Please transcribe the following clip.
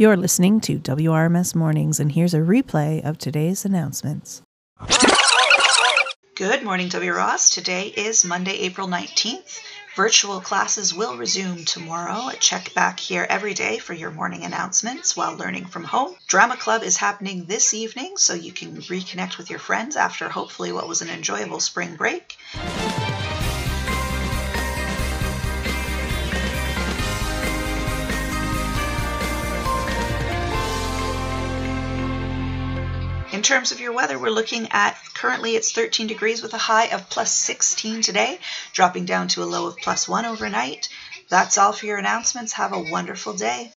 You're listening to WRMS Mornings, and here's a replay of today's announcements. Good morning, W. Ross. Today is Monday, April 19th. Virtual classes will resume tomorrow. Check back here every day for your morning announcements while learning from home. Drama Club is happening this evening, so you can reconnect with your friends after hopefully what was an enjoyable spring break. In terms of your weather, we're looking at currently it's 13 degrees with a high of plus 16 today, dropping down to a low of plus 1 overnight. That's all for your announcements. Have a wonderful day.